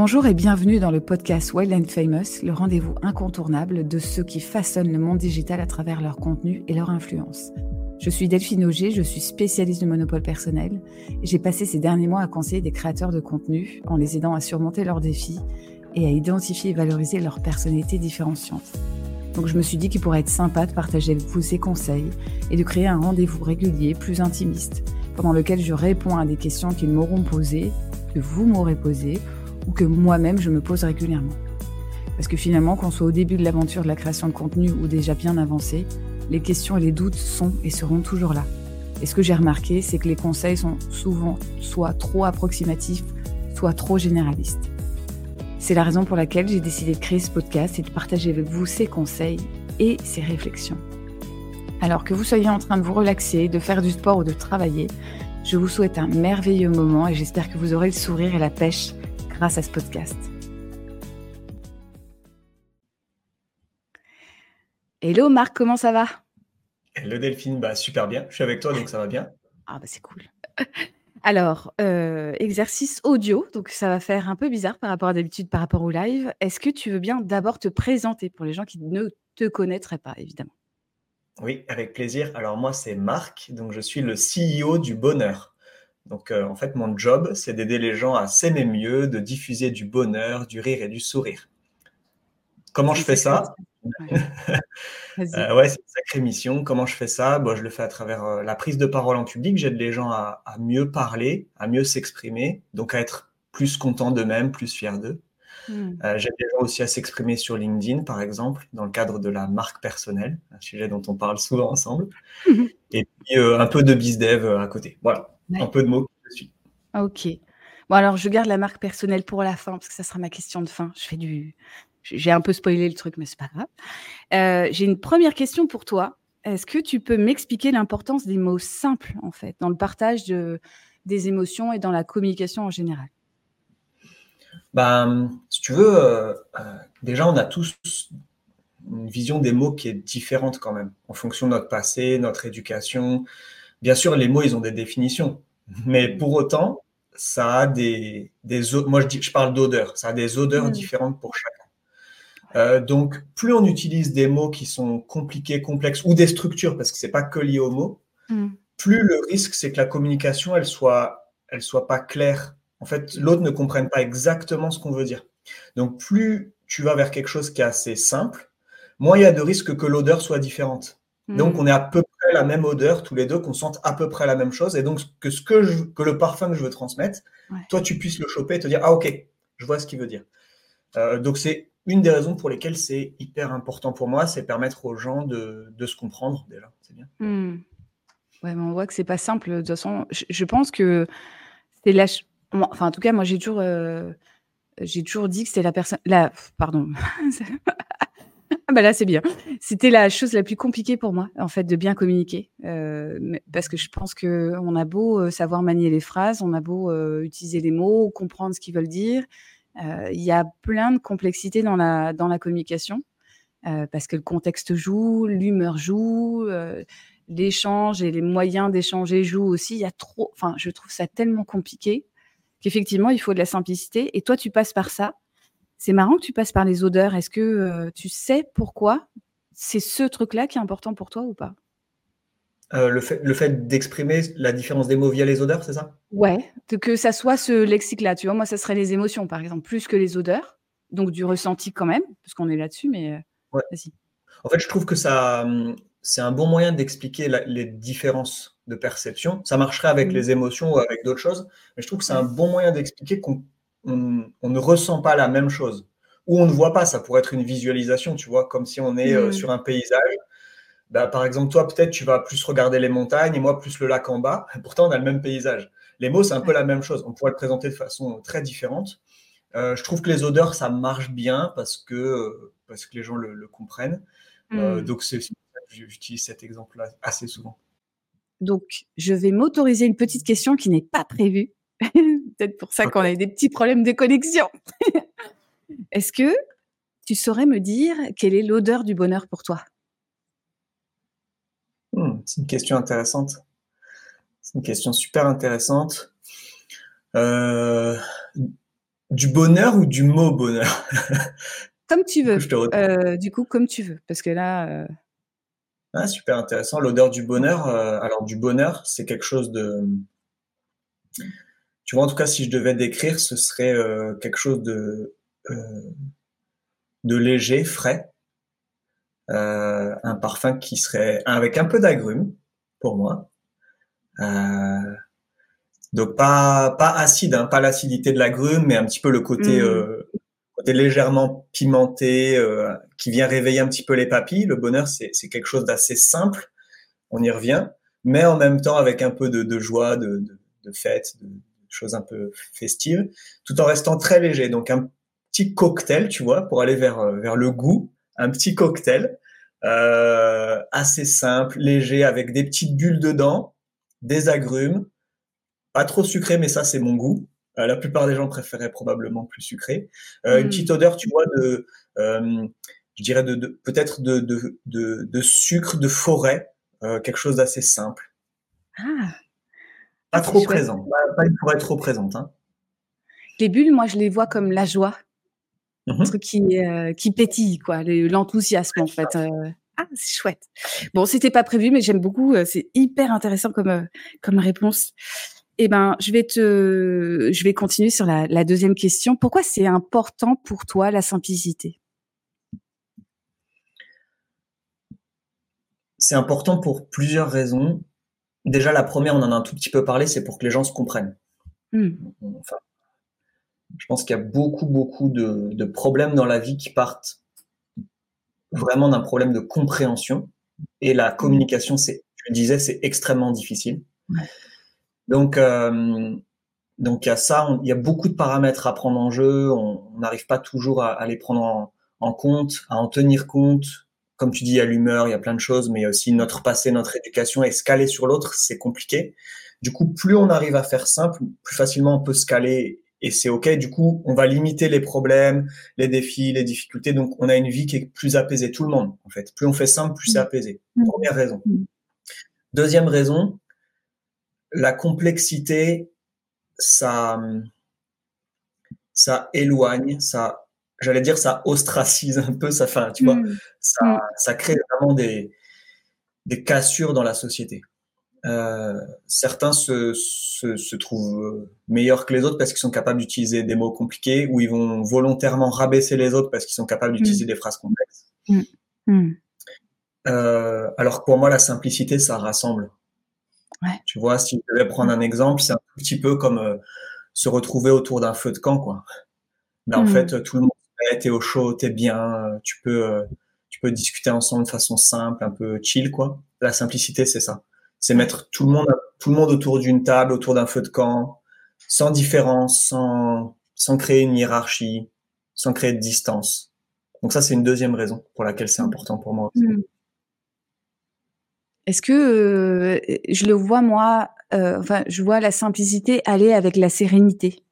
Bonjour et bienvenue dans le podcast Wild and Famous, le rendez-vous incontournable de ceux qui façonnent le monde digital à travers leur contenu et leur influence. Je suis Delphine Auger, je suis spécialiste du monopole personnel et j'ai passé ces derniers mois à conseiller des créateurs de contenu en les aidant à surmonter leurs défis et à identifier et valoriser leur personnalité différenciante. Donc je me suis dit qu'il pourrait être sympa de partager avec vous ces conseils et de créer un rendez-vous régulier, plus intimiste, pendant lequel je réponds à des questions qu'ils m'auront posées, que vous m'aurez posées ou que moi-même je me pose régulièrement. Parce que finalement, qu'on soit au début de l'aventure de la création de contenu ou déjà bien avancé, les questions et les doutes sont et seront toujours là. Et ce que j'ai remarqué, c'est que les conseils sont souvent soit trop approximatifs, soit trop généralistes. C'est la raison pour laquelle j'ai décidé de créer ce podcast et de partager avec vous ces conseils et ces réflexions. Alors que vous soyez en train de vous relaxer, de faire du sport ou de travailler, je vous souhaite un merveilleux moment et j'espère que vous aurez le sourire et la pêche grâce à ce podcast. Hello Marc, comment ça va? Hello Delphine, bah super bien, je suis avec toi donc ça va bien. Ah bah c'est cool. Alors, euh, exercice audio, donc ça va faire un peu bizarre par rapport à d'habitude, par rapport au live. Est-ce que tu veux bien d'abord te présenter pour les gens qui ne te connaîtraient pas, évidemment? Oui, avec plaisir. Alors moi c'est Marc, donc je suis le CEO du bonheur. Donc, euh, en fait, mon job, c'est d'aider les gens à s'aimer mieux, de diffuser du bonheur, du rire et du sourire. Comment je fais ça euh, ouais. c'est une sacrée mission. Comment je fais ça? Je le fais à travers euh, la prise de parole en public. J'aide les gens à, mieux parler, à mieux s'exprimer, donc à être plus contents d'eux-mêmes, plus fiers d'eux. Hmm. J'aide les gens aussi à s'exprimer sur LinkedIn, par exemple, dans le cadre de la marque personnelle, un sujet dont on parle souvent ensemble. et puis un peu de bizdev à côté. Voilà un peu de mots dessus. Ok. Bon, alors je garde la marque personnelle pour la fin, parce que ça sera ma question de fin. Je fais du. J'ai un peu spoilé le truc, mais c'est pas grave. Euh, j'ai une première question pour toi. Est-ce que tu peux m'expliquer l'importance des mots simples, en fait, dans le partage de, des émotions et dans la communication en général? Ben, Si tu veux, euh, euh, déjà, on a tous une vision des mots qui est différente quand même, en fonction de notre passé, notre éducation, Bien sûr, les mots, ils ont des définitions, mais pour autant, ça a des, des moi je, dis, je parle d'odeur, ça a des odeurs mm. différentes pour chacun. Euh, donc, plus on utilise des mots qui sont compliqués, complexes, ou des structures, parce que c'est pas que lié aux mots, mm. plus le risque, c'est que la communication, elle soit, elle soit pas claire. En fait, l'autre ne comprenne pas exactement ce qu'on veut dire. Donc, plus tu vas vers quelque chose qui est assez simple, moins il y a de risques que l'odeur soit différente. Donc, mm. on est à peu la même odeur tous les deux, qu'on sente à peu près la même chose, et donc que ce que, je, que le parfum que je veux transmettre, toi tu puisses le choper et te dire ah ok, je vois ce qu'il veut dire. Euh, donc c'est une des raisons pour lesquelles c'est hyper important pour moi, c'est permettre aux gens de, de, se comprendre déjà. C'est bien. Hmm. Ouais, mais on voit que c'est pas simple. De toute façon, je, pense que c'est la. Enfin, en tout cas, moi, j'ai toujours, euh, j'ai toujours dit que c'était la personne. La, pardon. Ah bah là, c'est bien. C'était la chose la plus compliquée pour moi, en fait, de bien communiquer. Euh, parce que je pense qu'on a beau euh, savoir manier les phrases, on a beau euh, utiliser les mots, comprendre ce qu'ils veulent dire. Il y a plein de complexités dans la, dans la communication. parce que le contexte joue, l'humeur joue, l'échange et les moyens d'échanger jouent aussi. Il y a trop. Enfin, je trouve ça tellement compliqué qu'effectivement, il faut de la simplicité. Et toi, tu passes par ça. C'est marrant que tu passes par les odeurs. Est-ce que euh, tu sais pourquoi c'est ce truc-là qui est important pour toi ou pas? Euh, le fait, le fait d'exprimer la différence des mots via les odeurs, c'est ça? Ouais, que ça soit ce lexique-là. Tu vois, moi, ça serait les émotions, par exemple, plus que les odeurs. Donc du ressenti quand même, parce qu'on est là-dessus, mais euh, vas-y. En fait, je trouve que ça, hum, c'est un bon moyen d'expliquer les différences de perception. Ça marcherait avec mmh. les émotions ou avec d'autres choses, mais je trouve que c'est un bon moyen d'expliquer qu'on on, ne ressent pas la même chose. Ou on ne voit pas, ça pourrait être une visualisation, tu vois, comme si on est euh, mm. sur un paysage. Bah, par exemple, toi, peut-être, tu vas plus regarder les montagnes et moi, plus le lac en bas. Pourtant, on a le même paysage. Les mots, c'est un peu la même chose. On pourrait le présenter de façon très différente. Euh, je trouve que les odeurs, ça marche bien parce que, parce que les gens le, comprennent. Euh, mm. donc, j'utilise cet exemple-là assez souvent. Donc, je vais m'autoriser une petite question qui n'est pas prévue. Peut-être pour ça qu'on a eu des petits problèmes de connexion. Est-ce que tu saurais me dire quelle est l'odeur du bonheur pour toi? Hmm, C'est une question intéressante. C'est une question super intéressante. Euh, Du bonheur ou du mot bonheur? Comme tu veux. Euh, du coup, comme tu veux. Parce que là. Euh ah, super intéressant. L'odeur du bonheur. Euh, alors, du bonheur, c'est quelque chose de. Tu vois, en tout cas, si je devais décrire, ce serait quelque chose de, de léger, frais. un parfum qui serait avec un peu d'agrumes, pour moi. donc, pas, pas acide, hein, pas l'acidité de l'agrume, mais un petit peu le côté. Mmh côté légèrement pimenté, euh, qui vient réveiller un petit peu les papilles. Le bonheur, c'est quelque chose d'assez simple, on y revient, mais en même temps avec un peu de, joie, de, de, fête, de choses un peu festives, tout en restant très léger. Donc un petit cocktail, tu vois, pour aller vers, euh, vers le goût, un petit cocktail euh, assez simple, léger, avec des petites bulles dedans, des agrumes, pas trop sucré, mais ça c'est mon goût. Euh, la plupart des gens préféraient probablement plus sucré. Euh, une hmm. petite odeur, tu vois, de, je dirais, de, peut-être de, de, sucre de forêt, quelque chose d'assez simple. Ah. Pas trop présent, pas, une forêt trop présente. Hein. Les bulles, moi, je les vois comme la joie. Un mhm. truc qui, qui pétille, quoi, l'enthousiasme, en fait. Ah, c'est chouette. Bon, c'était pas prévu, mais j'aime beaucoup. C'est hyper intéressant comme, comme réponse. Eh ben, je vais te, je vais continuer sur la, deuxième question. Pourquoi c'est important pour toi la simplicité? C'est important pour plusieurs raisons. Déjà, la première, on en a un tout petit peu parlé, c'est pour que les gens se comprennent. Hmm. je pense qu'il y a beaucoup, beaucoup de, problèmes dans la vie qui partent vraiment d'un problème de compréhension. Et la communication, c'est, je le disais, c'est extrêmement difficile. Donc, euh, donc il y a ça, il y a beaucoup de paramètres à prendre en jeu. On n'arrive pas toujours à, les prendre en, compte, à en tenir compte. Comme tu dis, il y a l'humeur, il y a plein de choses, mais il y a aussi notre passé, notre éducation, et scaler sur l'autre, c'est compliqué. Du coup, plus on arrive à faire simple, plus facilement on peut scaler et c'est ok. Du coup, on va limiter les problèmes, les défis, les difficultés. Donc, on a une vie qui est plus apaisée. Tout le monde, en fait. Plus on fait simple, plus c'est mmh. apaisé. Mmh. Première raison. Mmh. Deuxième raison, la complexité, ça, ça éloigne, ça, j'allais dire, ça ostracise un peu, ça, fin, tu vois, mm. ça, mm. ça, crée vraiment des, des cassures dans la société. Euh, certains se, se, se, trouvent meilleurs que les autres parce qu'ils sont capables d'utiliser des mots compliqués ou ils vont volontairement rabaisser les autres parce qu'ils sont capables d'utiliser mm. des phrases complexes. Euh, alors pour moi, la simplicité, ça rassemble. Tu vois, si je devais prendre un exemple, c'est un petit peu comme euh, se retrouver autour d'un feu de camp, quoi. Mais en fait, tout le monde t'es au chaud, t'es bien, tu peux, euh, tu peux discuter ensemble de façon simple, un peu chill, quoi. La simplicité, c'est ça. C'est mettre tout le monde, tout le monde autour d'une table, autour d'un feu de camp, sans différence, sans, sans créer une hiérarchie, sans créer de distance. Donc ça, c'est une deuxième raison pour laquelle c'est important pour moi. Mmh. Est-ce que euh, je le vois moi, euh, enfin, je vois la simplicité aller avec la sérénité?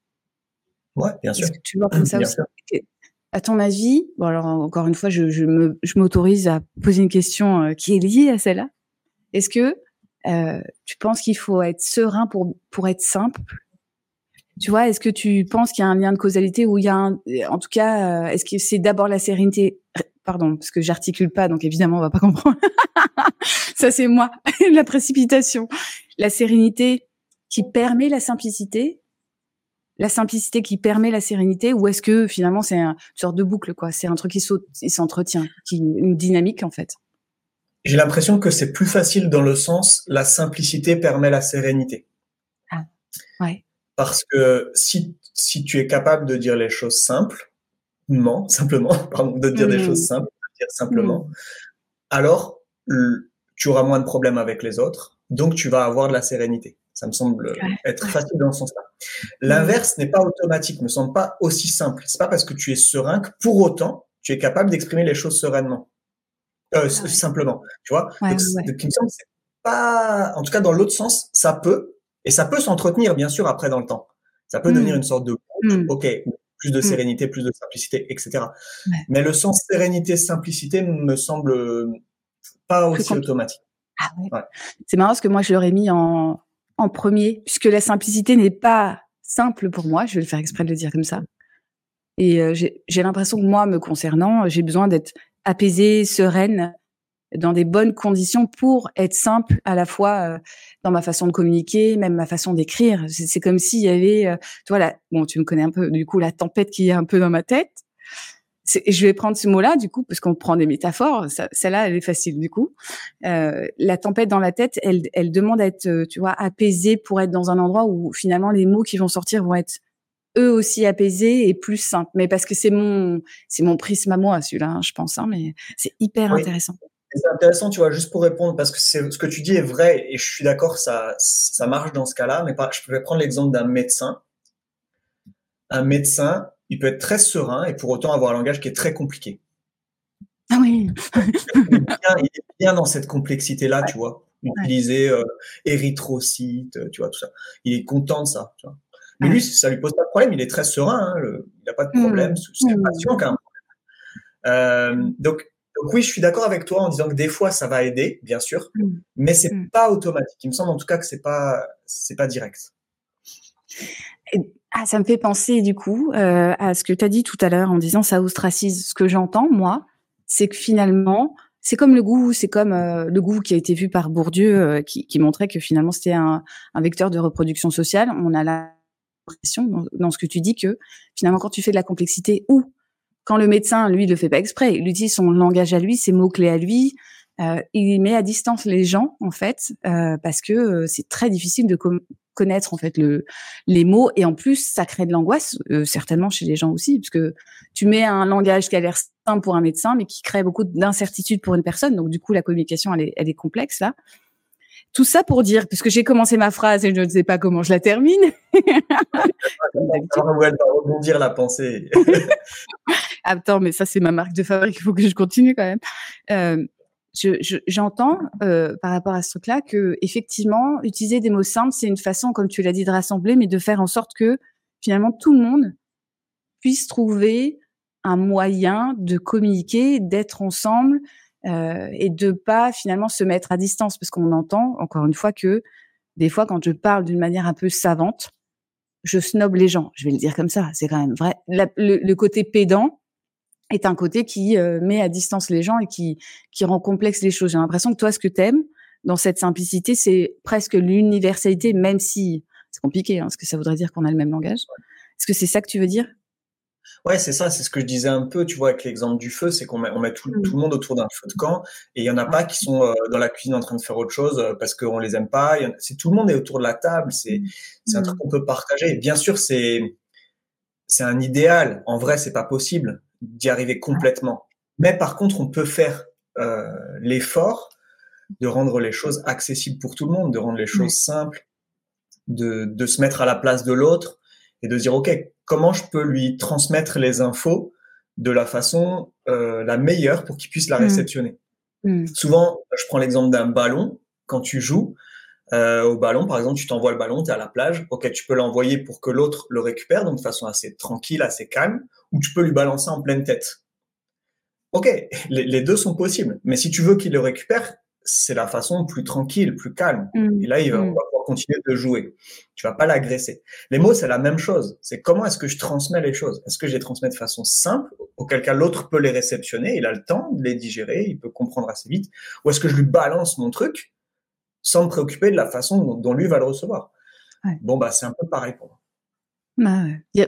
Ouais, bien sûr. tu vois comme ça aussi? À ton avis, bon alors encore une fois, je, je m'autorise à poser une question euh, qui est liée à celle-là. Est-ce que tu penses qu'il faut être serein pour pour être simple? Tu vois, est-ce que tu penses qu'il y a un lien de causalité ou il y a un, en tout cas, est-ce que c'est d'abord la sérénité pardon, parce que j'articule pas, donc évidemment on va pas comprendre. ça c'est moi, la précipitation, la sérénité qui permet la simplicité, la simplicité qui permet la sérénité, ou est-ce que finalement c'est une sorte de boucle quoi, c'est un truc qui s'entretient, qui une dynamique en fait. J'ai l'impression que c'est plus facile dans le sens la simplicité permet la sérénité. Ah, ouais. Parce que si si tu es capable de dire les choses simples, simplement, pardon, de dire des choses mmh. simples, de dire simplement, mmh. alors tu auras moins de problèmes avec les autres, donc tu vas avoir de la sérénité. Ça me semble être facile dans ce sens-là. L'inverse n'est pas automatique, me semble pas aussi simple. C'est pas parce que tu es serein que pour autant tu es capable d'exprimer les choses sereinement, euh, ah simplement. Tu vois? donc, me semble c'est pas, en tout cas dans l'autre sens, ça peut et ça peut s'entretenir bien sûr après dans le temps. Ça peut devenir mmh. une sorte de ok, plus de mmh. sérénité, plus de simplicité, etc. Mais le sens sérénité, simplicité me semble pas aussi automatique. Ah C'est marrant parce que moi je l'aurais mis en, premier, puisque la simplicité n'est pas simple pour moi. Je vais le faire exprès de le dire comme ça. Et euh, j'ai l'impression que moi, me concernant, j'ai besoin d'être apaisée, sereine, dans des bonnes conditions pour être simple à la fois euh, dans ma façon de communiquer, même ma façon d'écrire. C'est comme s'il y avait, euh, tu vois, bon, tu me connais un peu, du coup, la tempête qui est un peu dans ma tête. Je vais prendre ce mot-là, du coup, parce qu'on prend des métaphores. Celle-là, elle est facile, du coup. Euh, la tempête dans la tête, elle, elle demande à être, tu vois, apaisée pour être dans un endroit où finalement les mots qui vont sortir vont être eux aussi apaisés et plus simples. Mais parce que c'est mon, c'est mon prisme à moi, celui-là, hein, je pense. Hein, mais c'est hyper intéressant. C'est intéressant, tu vois, juste pour répondre, parce que ce que tu dis est vrai, et je suis d'accord, ça, ça marche dans ce cas-là, mais pas, je peux prendre l'exemple d'un médecin. Un médecin, il peut être très serein et pour autant avoir un langage qui est très compliqué. Ah oui. il, est bien, dans cette complexité-là, tu vois. Utiliser euh, érythrocyte, tu vois, tout ça. Il est content de ça. Tu vois. Mais lui, ça lui pose pas de problème, il est très serein, hein, il n'a pas de problème, mmh. c'est mmh. patient quand même. Euh, donc, donc oui, je suis d'accord avec toi en disant que des fois ça va aider, bien sûr, mm. mais c'est n'est mm. pas automatique. Il me semble en tout cas que c'est pas c'est pas direct. Ah, ça me fait penser du coup euh, à ce que tu as dit tout à l'heure en disant ça ostracise. Ce que j'entends moi, c'est que finalement c'est comme le goût, c'est comme euh, le goût qui a été vu par Bourdieu, euh, qui, qui, montrait que finalement c'était un, un, vecteur de reproduction sociale. On a l'impression dans, dans, ce que tu dis que finalement quand tu fais de la complexité ou quand le médecin, lui, le fait pas exprès, il utilise son langage à lui, ses mots clés à lui. Euh, il met à distance les gens en fait euh, parce que euh, c'est très difficile de connaître en fait le les mots et en plus ça crée de l'angoisse certainement chez les gens aussi parce que tu mets un langage qui a l'air simple pour un médecin mais qui crée beaucoup d'incertitude pour une personne donc du coup la communication elle est, elle est complexe là tout ça pour dire, puisque j'ai commencé ma phrase et je ne sais pas comment je la termine. on va rebondir la pensée. Attends, mais ça c'est ma marque de fabrique, il faut que je continue quand même. Euh, j'entends euh, par rapport à ce truc-là que effectivement, utiliser des mots simples, c'est une façon, comme tu l'as dit, de rassembler, mais de faire en sorte que finalement tout le monde puisse trouver un moyen de communiquer, d'être ensemble, euh, et de pas finalement se mettre à distance parce qu'on entend encore une fois que des fois quand je parle d'une manière un peu savante, je snob les gens. Je vais le dire comme ça, c'est quand même vrai. le, côté pédant est un côté qui euh, met à distance les gens et qui qui rend complexe les choses. J'ai l'impression que toi, ce que t'aimes dans cette simplicité, c'est presque l'universalité, même si c'est compliqué, hein, parce que ça voudrait dire qu'on a le même langage. Est-ce que c'est ça que tu veux dire? Ouais, c'est ça, c'est ce que je disais un peu, tu vois, avec l'exemple du feu, c'est qu'on met, on met tout, tout, le monde autour d'un feu de camp et il y en a pas qui sont euh, dans la cuisine en train de faire autre chose euh, parce qu'on les aime pas. C'est tout le monde est autour de la table, c'est c'est un truc qu'on peut partager. bien sûr, c'est c'est un idéal. En vrai, c'est pas possible d'y arriver complètement. Mais par contre, on peut faire euh, l'effort de rendre les choses accessibles pour tout le monde, de rendre les choses simples, de, de se mettre à la place de l'autre et de dire ok comment je peux lui transmettre les infos de la façon euh, la meilleure pour qu'il puisse la mmh. réceptionner? Mmh. Souvent, je prends l'exemple d'un ballon. Quand tu joues euh, au ballon, par exemple, tu t'envoies le ballon, tu es à la plage. Ok, tu peux l'envoyer pour que l'autre le récupère, donc de façon assez tranquille, assez calme, ou tu peux lui balancer en pleine tête. Ok, les, les deux sont possibles. Mais si tu veux qu'il le récupère, c'est la façon plus tranquille, plus calme. Mmh. Et là, il va, continuer de jouer. Tu vas pas l'agresser. Les mots, c'est la même chose. C'est comment est-ce que je transmets les choses? Est-ce que je les transmets de façon simple, auquel cas l'autre peut les réceptionner, il a le temps de les digérer, il peut comprendre assez vite, ou est-ce que je lui balance mon truc sans me préoccuper de la façon dont, lui va le recevoir Bon, bah c'est un peu pareil pour moi. Bah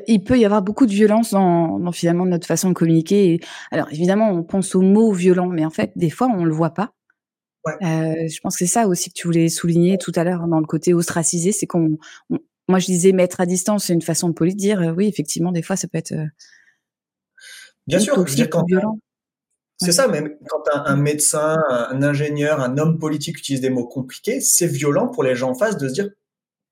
il, peut y avoir beaucoup de violence dans, finalement notre façon de communiquer. alors évidemment, on pense aux mots violents, mais en fait, des fois, on le voit pas. Euh, je pense que c'est ça aussi que tu voulais souligner tout à l'heure dans le côté ostracisé, c'est qu'on, moi je disais mettre à distance, c'est une façon de polie de dire, euh, oui effectivement des fois ça peut être. Euh, Bien sûr, dire quand c'est ça, même quand un, médecin, un ingénieur, un homme politique utilise des mots compliqués, c'est violent pour les gens en face de se dire,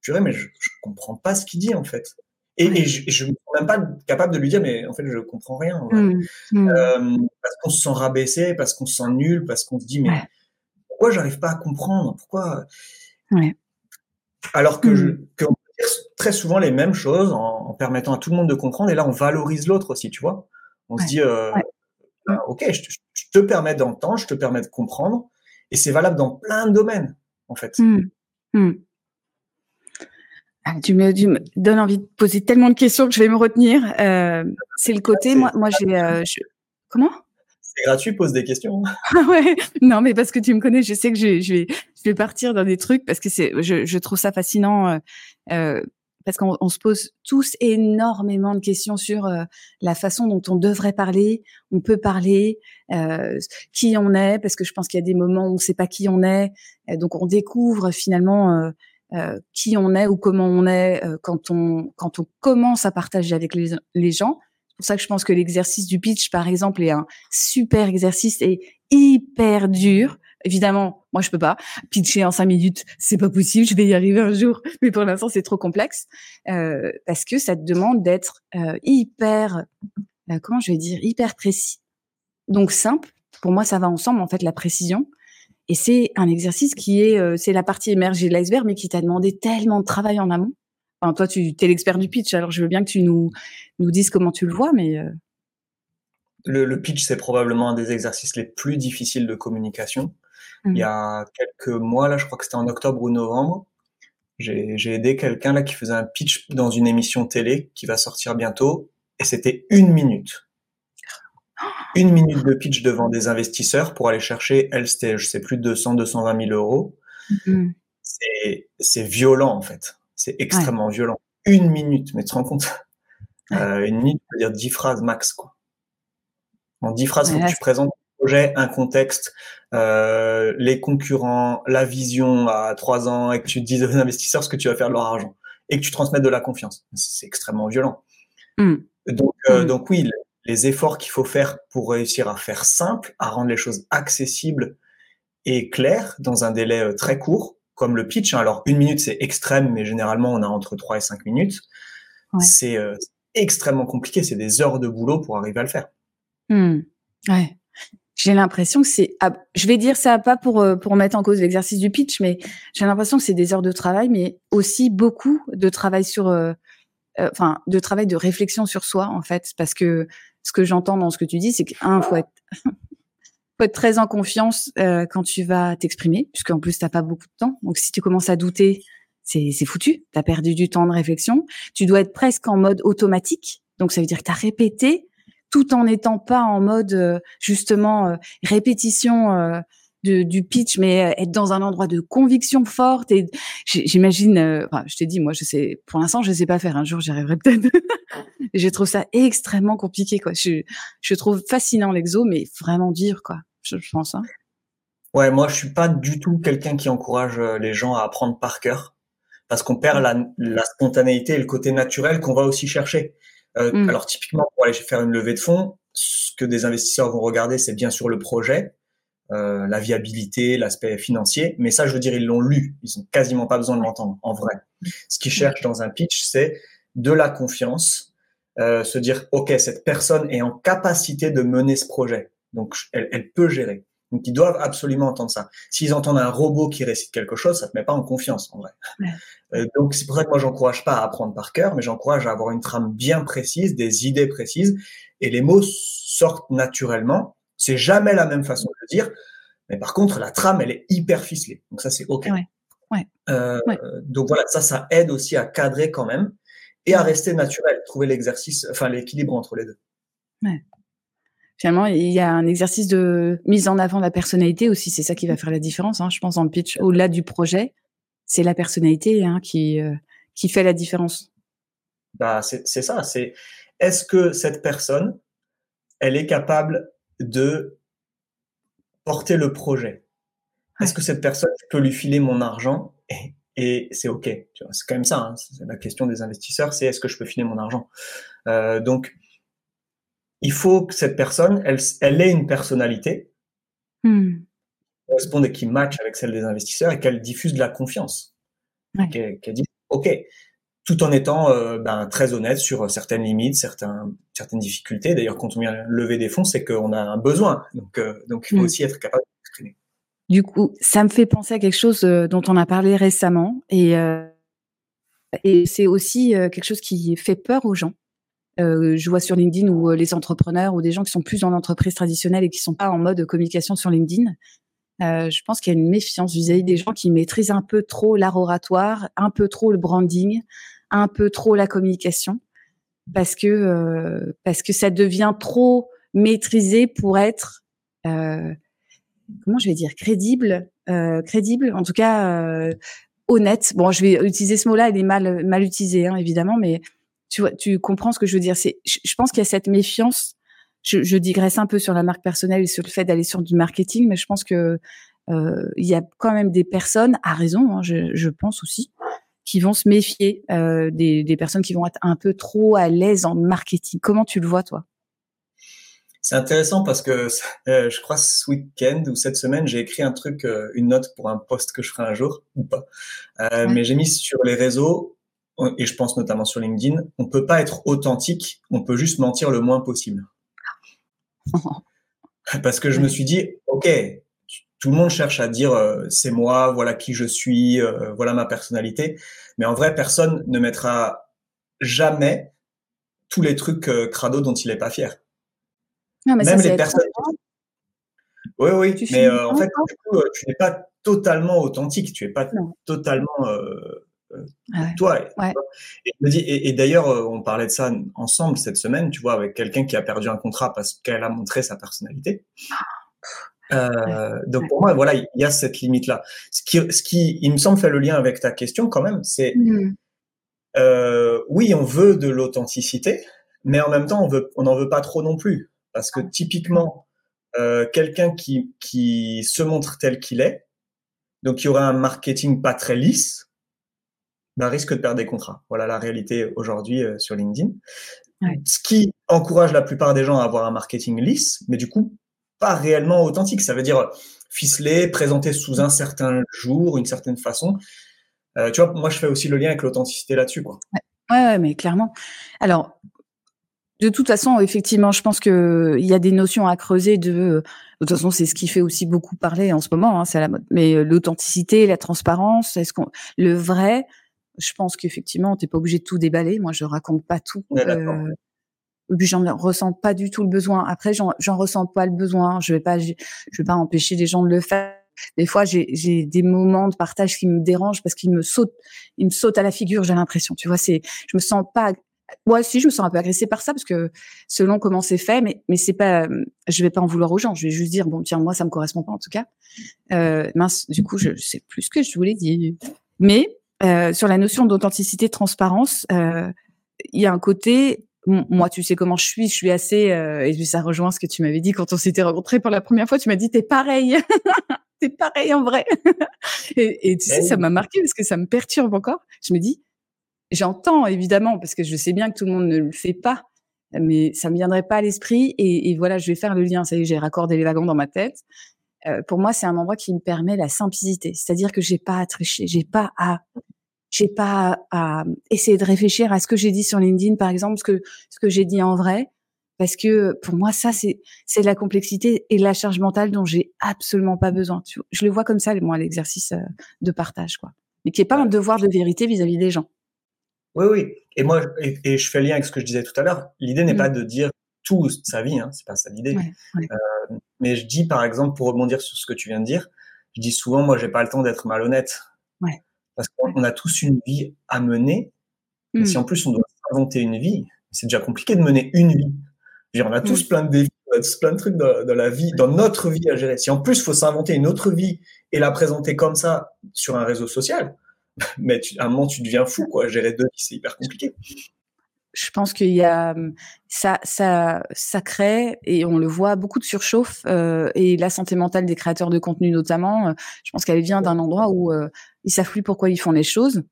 purée, mais je, je comprends pas ce qu'il dit en fait. Et, je ne suis même pas capable de lui dire, mais en fait, je comprends rien. Mmh, mmh. parce qu'on se sent rabaissé, parce qu'on se sent nul, parce qu'on se dit, mais pourquoi j'arrive pas à comprendre? Pourquoi? Alors que, je, hmm. peut dire très souvent les mêmes choses en, permettant à tout le monde de comprendre. Et là, on valorise l'autre aussi, tu vois? On se dit, euh, bah, ok, je te, permets d'entendre, je te permets de comprendre. Et c'est valable dans plein de domaines, en fait. Hmm. Hmm. Ah, tu, me, tu, me, donnes envie de poser tellement de questions que je vais me retenir. Euh, c'est le côté, moi, moi j'ai... Euh, comment? C'est gratuit, pose des questions. Ah ouais, non, mais parce que tu me connais, je sais que je, je, vais, je vais partir dans des trucs parce que c'est, je, je trouve ça fascinant. Euh parce qu'on se pose tous énormément de questions sur euh, la façon dont on devrait parler, on peut parler, euh, qui on est, parce que je pense qu'il y a des moments où on ne sait pas qui on est, donc on découvre finalement euh, qui on est ou comment on est quand on quand on commence à partager avec les, les gens. C'est pour ça que je pense que l'exercice du pitch, par exemple, est un super exercice et hyper dur Évidemment, moi je peux pas pitcher en cinq minutes, c'est pas possible. Je vais y arriver un jour, mais pour l'instant c'est trop complexe euh, parce que ça te demande d'être euh, hyper, euh, comment je vais dire, hyper précis. Donc simple. Pour moi, ça va ensemble en fait la précision. Et c'est un exercice qui est, euh, c'est la partie émergée de l'iceberg, mais qui t'a demandé tellement de travail en amont. Toi, tu es l'expert du pitch, alors je veux bien que tu nous nous dises comment tu le vois, mais le, pitch, c'est probablement un des exercices les plus difficiles de communication il y mmh. a quelques mois, là, je crois que c'était en octobre ou novembre, j'ai aidé quelqu'un là qui faisait un pitch dans une émission télé qui va sortir bientôt, et c'était une minute. Une minute de pitch devant des investisseurs pour aller chercher, elle, c'était, je sais plus, 200, 220 000 euros. Mmh. C'est violent, en fait. C'est extrêmement violent. Une minute, mais tu te rends compte? Euh, Une minute, ça veut dire dix phrases max, quoi. En dix phrases, il faut que tu présentes projet, un contexte, euh, les concurrents, la vision à trois ans, et que tu dises aux investisseurs ce que tu vas faire de leur argent, et que tu transmettes de la confiance. C'est extrêmement violent. Mm. Donc, euh, mm. donc oui, les efforts qu'il faut faire pour réussir à faire simple, à rendre les choses accessibles et claires dans un délai euh, très court, comme le pitch. Hein. Alors, une minute, c'est extrême, mais généralement, on a entre trois et cinq minutes. C'est euh, extrêmement compliqué. C'est des heures de boulot pour arriver à le faire. Mm. Ouais. J'ai l'impression que c'est, je vais dire ça pas pour euh, pour mettre en cause l'exercice du pitch, mais j'ai l'impression que c'est des heures de travail, mais aussi beaucoup de travail sur, euh, euh, enfin, de travail de réflexion sur soi en fait, parce que ce que j'entends dans ce que tu dis, c'est qu'un faut être faut être très en confiance quand tu vas t'exprimer, puisqu'en plus t'as pas beaucoup de temps. Donc si tu commences à douter, c'est c'est foutu. T'as perdu du temps de réflexion. Tu dois être presque en mode automatique. Donc ça veut dire que t'as répété tout en n'étant pas en mode euh, justement euh, répétition euh, de, du pitch, mais être dans un endroit de conviction forte. Et j'imagine, enfin, je t'ai dit, moi, je sais, pour l'instant, je sais pas faire. Un jour, j'y arriverai peut-être. je trouve ça extrêmement compliqué, quoi. Je, je trouve fascinant l'exo, mais vraiment dur, quoi. Je, pense. Hein. Ouais, moi, je suis pas du tout quelqu'un qui encourage les gens à apprendre par cœur, parce qu'on perd la, la spontanéité et le côté naturel qu'on va aussi chercher. Euh, mm. Alors typiquement, pour aller faire une levée de fonds, ce que des investisseurs vont regarder, c'est bien sûr le projet, euh, la viabilité, l'aspect financier, mais ça, je veux dire, ils l'ont lu, ils ont quasiment pas besoin de l'entendre en vrai. Ce qu'ils cherchent dans un pitch, c'est de la confiance, euh, se dire, ok, cette personne est en capacité de mener ce projet, donc elle, elle peut gérer. Donc ils doivent absolument entendre ça. S'ils entendent un robot qui récite quelque chose, ça te met pas en confiance en vrai. Euh, donc c'est pour ça que moi j'encourage pas à apprendre par cœur, mais j'encourage à avoir une trame bien précise, des idées précises, et les mots sortent naturellement. C'est jamais la même façon de le dire, mais par contre la trame elle est hyper ficelée. Donc ça c'est ok. Euh, donc voilà, ça ça aide aussi à cadrer quand même et à rester naturel, trouver l'exercice, enfin l'équilibre entre les deux. Ouais finalement, il y a un exercice de mise en avant de la personnalité aussi. C'est ça qui va faire la différence, hein, je pense, dans le pitch. Au-delà du projet, c'est la personnalité hein, qui, euh, qui fait la différence. Bah, c'est ça. C'est est-ce que cette personne, elle est capable de porter le projet? Est-ce que cette personne peut lui filer mon argent et, et c'est ok? C'est quand même ça. Hein, la question des investisseurs, c'est est-ce que je peux filer mon argent? Euh, Donc il faut que cette personne, elle, elle ait une personnalité hmm. qui corresponde et qui matche avec celle des investisseurs et qu'elle diffuse de la confiance. Qu'elle dit, OK, tout en étant euh, ben, très honnête sur certaines limites, certains, certaines difficultés. D'ailleurs, quand on vient lever des fonds, c'est qu'on a un besoin. Donc, euh, donc il faut hmm. aussi être capable d'exprimer. Du coup, ça me fait penser à quelque chose euh, dont on a parlé récemment et, et c'est aussi quelque chose qui fait peur aux gens. Euh, je vois sur LinkedIn ou euh, les entrepreneurs ou des gens qui sont plus dans l'entreprise traditionnelle et qui sont pas en mode communication sur LinkedIn, Euh, je pense qu'il y a une méfiance vis-à-vis des gens qui maîtrisent un peu trop l'art oratoire, un peu trop le branding, un peu trop la communication, parce que parce que ça devient trop maîtrisé pour être comment je vais dire crédible, crédible, en tout cas honnête. Bon, je vais utiliser ce mot-là, il est mal mal utilisé hein, évidemment, mais tu vois, tu comprends ce que je veux dire. C'est, je, pense qu'il y a cette méfiance. Je, je, digresse un peu sur la marque personnelle et sur le fait d'aller sur du marketing, mais je pense que euh, il y a quand même des personnes, à raison, hein, je, je, pense aussi, qui vont se méfier euh, des, des, personnes qui vont être un peu trop à l'aise en marketing. Comment tu le vois, toi? C'est intéressant parce que euh, je crois ce week-end ou cette semaine, j'ai écrit un truc, une note pour un post que je ferai un jour ou pas. Ouais. Mais j'ai mis sur les réseaux et je pense notamment sur LinkedIn, on peut pas être authentique, on peut juste mentir le moins possible. Parce que je me suis dit, ok, tout le monde cherche à dire euh, c'est moi, voilà qui je suis, euh, voilà ma personnalité, mais en vrai, personne ne mettra jamais tous les trucs euh, crado dont il est pas fier. Non, mais Même ça, les personnes. Oui, oui, Tu mais en fait, toi du coup, tu n'es pas totalement authentique, tu es pas Non. totalement ouais. toi. Ouais. Et, d'ailleurs, euh, on parlait de ça ensemble cette semaine, tu vois, avec quelqu'un qui a perdu un contrat parce qu'elle a montré sa personnalité. Euh, donc pour moi, voilà, il y a cette limite-là. Ce qui, ce qui, il me semble, fait le lien avec ta question quand même, c'est Hmm. euh, oui, on veut de l'authenticité, mais en même temps, on veut, on n'en veut pas trop non plus, parce que typiquement, euh, quelqu'un qui qui se montre tel qu'il est, donc qui aurait un marketing pas très lisse, bah, risque de perdre des contrats. Voilà la réalité aujourd'hui euh, sur LinkedIn. Ouais. Ce qui encourage la plupart des gens à avoir un marketing lisse, mais du coup pas réellement authentique. Ça veut dire ficelé, présenté sous un certain jour, une certaine façon. Euh, tu vois, moi je fais aussi le lien avec l'authenticité là-dessus, quoi. Ouais, ouais, mais clairement. Alors, de toute façon, effectivement, je pense que il y a des notions à creuser de. De toute façon, c'est ce qui fait aussi beaucoup parler en ce moment. Hein, c'est à la mode. Mais euh, l'authenticité, la transparence, est-ce qu'on le vrai Je pense qu'effectivement, t'es pas obligé de tout déballer. Moi, je raconte pas tout. Euh, et puis j'en ressens pas du tout le besoin. Après, j'en ressens pas le besoin. Je vais pas, je vais pas empêcher les gens de le faire. Des fois, j'ai j'ai des moments de partage qui me dérangent parce qu'ils me sautent, ils me sautent à la figure. J'ai l'impression, tu vois, c'est, je me sens pas. Moi aussi, je me sens un peu agressée par ça parce que selon comment c'est fait, mais mais c'est pas, je vais pas en vouloir aux gens. Je vais juste dire bon tiens moi ça me correspond pas en tout cas. Euh, mince, du coup je sais plus ce que je voulais dire. Mais euh, sur la notion d'authenticité, de transparence, euh, il y a un côté moi, tu sais comment je suis, je suis assez, euh, et ça rejoint ce que tu m'avais dit quand on s'était rencontrés pour la première fois. Tu m'as dit, t'es pareil, t'es pareil en vrai. et, et tu sais, Eh ça oui. m'a marqué parce que ça me perturbe encore. Je me dis, j'entends évidemment parce que je sais bien que tout le monde ne le fait pas, mais ça me viendrait pas à l'esprit. Et, et voilà, je vais faire le lien. Ça y est, j'ai raccordé les wagons dans ma tête. Euh, pour moi, c'est un endroit qui me permet la simplicité, c'est-à-dire que j'ai pas à tricher, j'ai pas à j'ai pas à, à essayer de réfléchir à ce que j'ai dit sur LinkedIn, par exemple, ce que ce que j'ai dit en vrai, parce que pour moi, ça c'est c'est la complexité et la charge mentale dont j'ai absolument pas besoin. Tu vois. Je le vois comme ça, moi, l'exercice euh, de partage, quoi, mais qui est pas un devoir de vérité vis-à-vis des gens. Oui, oui. Et moi, et, et je fais lien avec ce que je disais tout à l'heure. L'idée n'est Mm. pas de dire tout sa vie, hein, c'est pas ça l'idée. Ouais, ouais. Euh, mais je dis, par exemple, pour rebondir sur ce que tu viens de dire, je dis souvent, moi, j'ai pas le temps d'être malhonnête. Ouais. Parce qu'on a tous une vie à mener. Et si en plus on doit inventer une vie, c'est déjà compliqué de mener une vie. Dire, on a tous Mm. plein de défis, on a tous plein de trucs dans, dans la vie, dans notre vie à gérer. Si en plus il faut s'inventer une autre vie et la présenter comme ça sur un réseau social, mais tu, à un moment tu deviens fou, quoi. Gérer deux vies, c'est hyper compliqué. Je pense qu'il y a ça, ça, ça crée et on le voit beaucoup de surchauffe euh, et la santé mentale des créateurs de contenu notamment. euh, je pense qu'elle vient d'un endroit où euh, ils savent plus pourquoi ils font les choses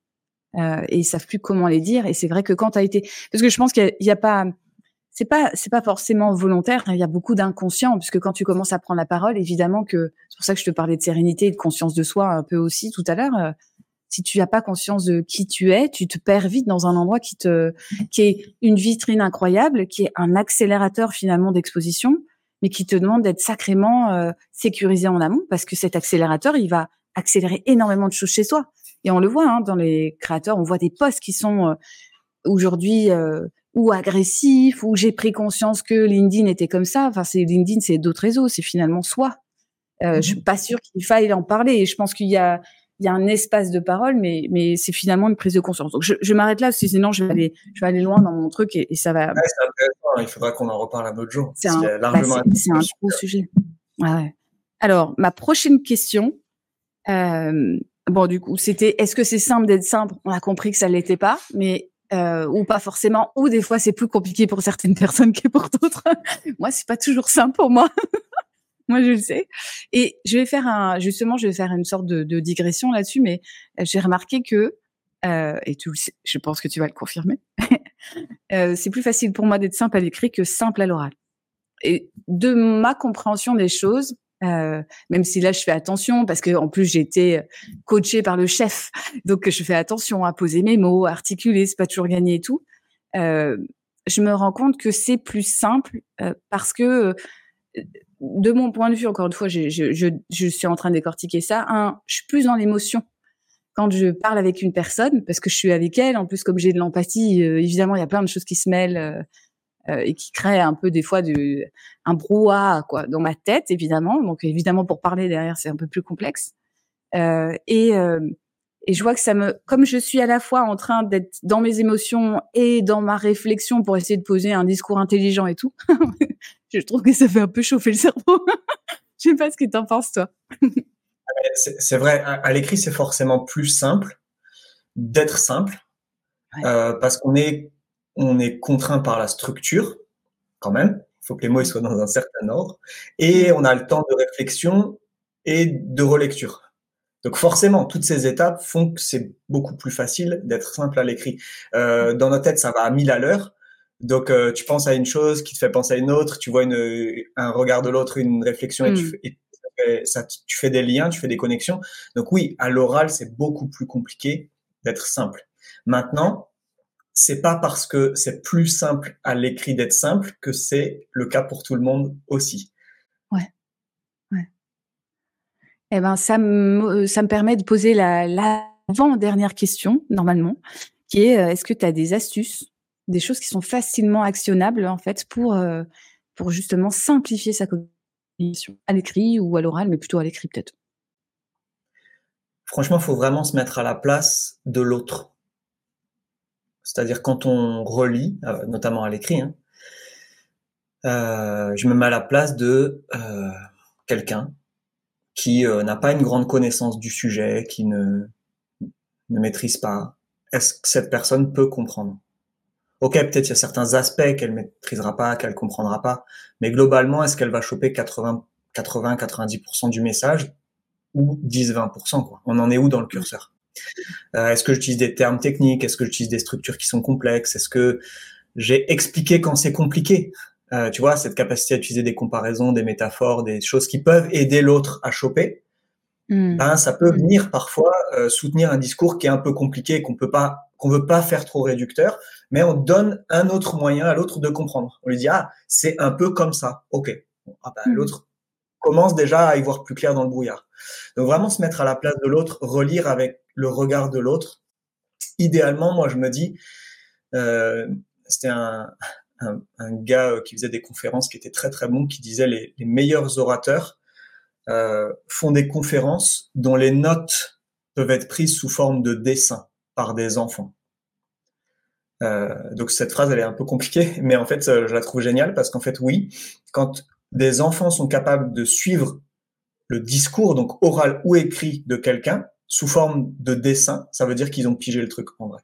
euh, et ils savent plus comment les dire. Et c'est vrai que quand tu as été, parce que je pense qu'il y, a pas, c'est pas, c'est pas forcément volontaire. hein, Il y a beaucoup d'inconscient puisque quand tu commences à prendre la parole, évidemment que c'est pour ça que je te parlais de sérénité et de conscience de soi un peu aussi tout à l'heure. Si tu n'as pas conscience de qui tu es, tu te perds vite dans un endroit qui te, qui est une vitrine incroyable, qui est un accélérateur finalement d'exposition, mais qui te demande d'être sacrément euh, sécurisé en amont parce que cet accélérateur, il va accélérer énormément de choses chez soi. Et on le voit hein, dans les créateurs, on voit des posts qui sont euh, aujourd'hui euh, ou agressifs, ou j'ai pris conscience que LinkedIn était comme ça. Enfin, c'est LinkedIn, c'est d'autres réseaux, c'est finalement soi. Euh, Je suis pas sûre qu'il faille en parler. Et je pense qu'il y a, il y a un espace de parole, mais, mais c'est finalement une prise de conscience. Donc, je, je m'arrête là, parce que sinon, je vais aller, je vais aller loin dans mon truc et, et ça va. Ouais, c'est intéressant. Il faudra qu'on en reparle un autre jour. C'est un, bah, un gros sujet. Ouais. Alors, ma prochaine question, euh, bon, du coup, c'était est-ce que c'est simple d'être simple? On a compris que ça l'était pas, mais euh, ou pas forcément, ou des fois c'est plus compliqué pour certaines personnes que pour d'autres. moi, c'est pas toujours simple pour moi. moi, je le sais. Et je vais faire un, justement, je vais faire une sorte de, digression là-dessus, mais euh, j'ai remarqué que, euh, et tu, je pense que tu vas le confirmer, euh, c'est plus facile pour moi d'être simple à l'écrit que simple à l'oral. Et de ma compréhension des choses, euh, même si là je fais attention parce que en plus j'ai été coachée par le chef, donc je fais attention à poser mes mots, à articuler, c'est pas toujours gagné et tout. Euh, je me rends compte que c'est plus simple euh, parce que de mon point de vue, encore une fois, je, je, je, je, suis en train de décortiquer ça. Un, je suis plus dans l'émotion quand je parle avec une personne parce que je suis avec elle. En plus, comme j'ai de l'empathie, évidemment, il y a plein de choses qui se mêlent euh, et qui crée un peu des fois du, un brouhaha quoi dans ma tête évidemment. Donc évidemment pour parler derrière c'est un peu plus complexe. Euh, et euh, et je vois que ça me, comme je suis à la fois en train d'être dans mes émotions et dans ma réflexion pour essayer de poser un discours intelligent et tout, je trouve que ça fait un peu chauffer le cerveau. je sais pas ce que tu en penses toi. c'est vrai, à, l'écrit c'est forcément plus simple d'être simple ouais. euh, parce qu'on est on est contraint par la structure, quand même. Il faut que les mots soient dans un certain ordre. Et on a le temps de réflexion et de relecture. Donc forcément, toutes ces étapes font que c'est beaucoup plus facile d'être simple à l'écrit. Euh, dans notre tête, ça va à mille à l'heure. Donc euh, tu penses à une chose qui te fait penser à une autre, tu vois une, un regard de l'autre, une réflexion, et, tu, mm. et ça, tu fais des liens, tu fais des connexions. Donc oui, à l'oral, c'est beaucoup plus compliqué d'être simple. Maintenant, c'est pas parce que c'est plus simple à l'écrit d'être simple que c'est le cas pour tout le monde aussi. Ouais. ouais. Eh ben, ça me, ça me permet de poser la, l'avant-dernière question, normalement, qui est euh, est-ce que tu as des astuces, des choses qui sont facilement actionnables, en fait, pour, euh, pour justement simplifier sa communication à l'écrit ou à l'oral, mais plutôt à l'écrit peut-être? Franchement, il faut vraiment se mettre à la place de l'autre. C'est-à-dire quand on relit, euh, notamment à l'écrit, hein, euh, je me mets à la place de euh, quelqu'un qui euh, n'a pas une grande connaissance du sujet, qui ne, ne maîtrise pas. Est-ce que cette personne peut comprendre? Ok, peut-être il y a certains aspects qu'elle maîtrisera pas, qu'elle comprendra pas, mais globalement, est-ce qu'elle va choper 80, 80, 90% du message ou 10, 20% quoi? On en est où dans le curseur? Euh, Est-ce que j'utilise des termes techniques? Est-ce que j'utilise des structures qui sont complexes? Est-ce que j'ai expliqué quand c'est compliqué? Euh, Tu vois, cette capacité à utiliser des comparaisons, des métaphores, des choses qui peuvent aider l'autre à choper. Mmh. Ben, ça peut venir parfois euh, soutenir un discours qui est un peu compliqué, qu'on peut pas, qu'on veut pas faire trop réducteur, mais on donne un autre moyen à l'autre de comprendre. On lui dit ah c'est un peu comme ça, ok. Ah ben, mmh. L'autre commence déjà à y voir plus clair dans le brouillard. Donc vraiment se mettre à la place de l'autre, relire avec le regard de l'autre. Idéalement, moi je me dis, euh, c'était un, un, un, gars euh, qui faisait des conférences qui était très très bon, qui disait les, les meilleurs orateurs euh, font des conférences dont les notes peuvent être prises sous forme de dessin par des enfants. Euh, donc cette phrase elle est un peu compliquée, mais en fait euh, je la trouve géniale parce qu'en fait oui, quand des enfants sont capables de suivre le discours, donc oral ou écrit, de quelqu'un sous forme de dessin, ça veut dire qu'ils ont pigé le truc en vrai.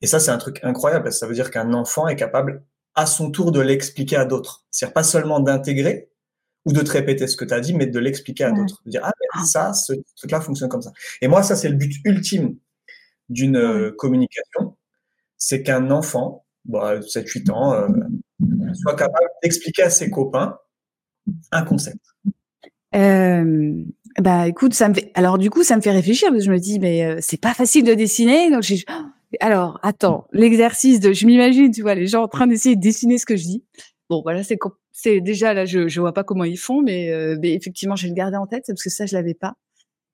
Et ça, c'est un truc incroyable parce que ça veut dire qu'un enfant est capable à son tour de l'expliquer à d'autres. C'est-à-dire pas seulement d'intégrer ou de te répéter ce que tu as dit, mais de l'expliquer à d'autres. De dire, ah, mais ça, ce truc-là fonctionne comme ça. Et moi, ça, c'est le but ultime d'une euh, communication. C'est qu'un enfant, bah, 7-8 ans, euh, soit capable d'expliquer à ses copains un concept euh, Bah écoute, ça me fait. Alors du coup, ça me fait réfléchir parce que je me dis, mais euh, c'est pas facile de dessiner. Donc j'ai. Alors attends, l'exercice de, je m'imagine, tu vois, les gens en train d'essayer de dessiner ce que je dis. Bon, voilà, c'est c'est déjà là, je je vois pas comment ils font, mais, euh, mais effectivement, je vais le garder en tête parce que ça, je l'avais pas.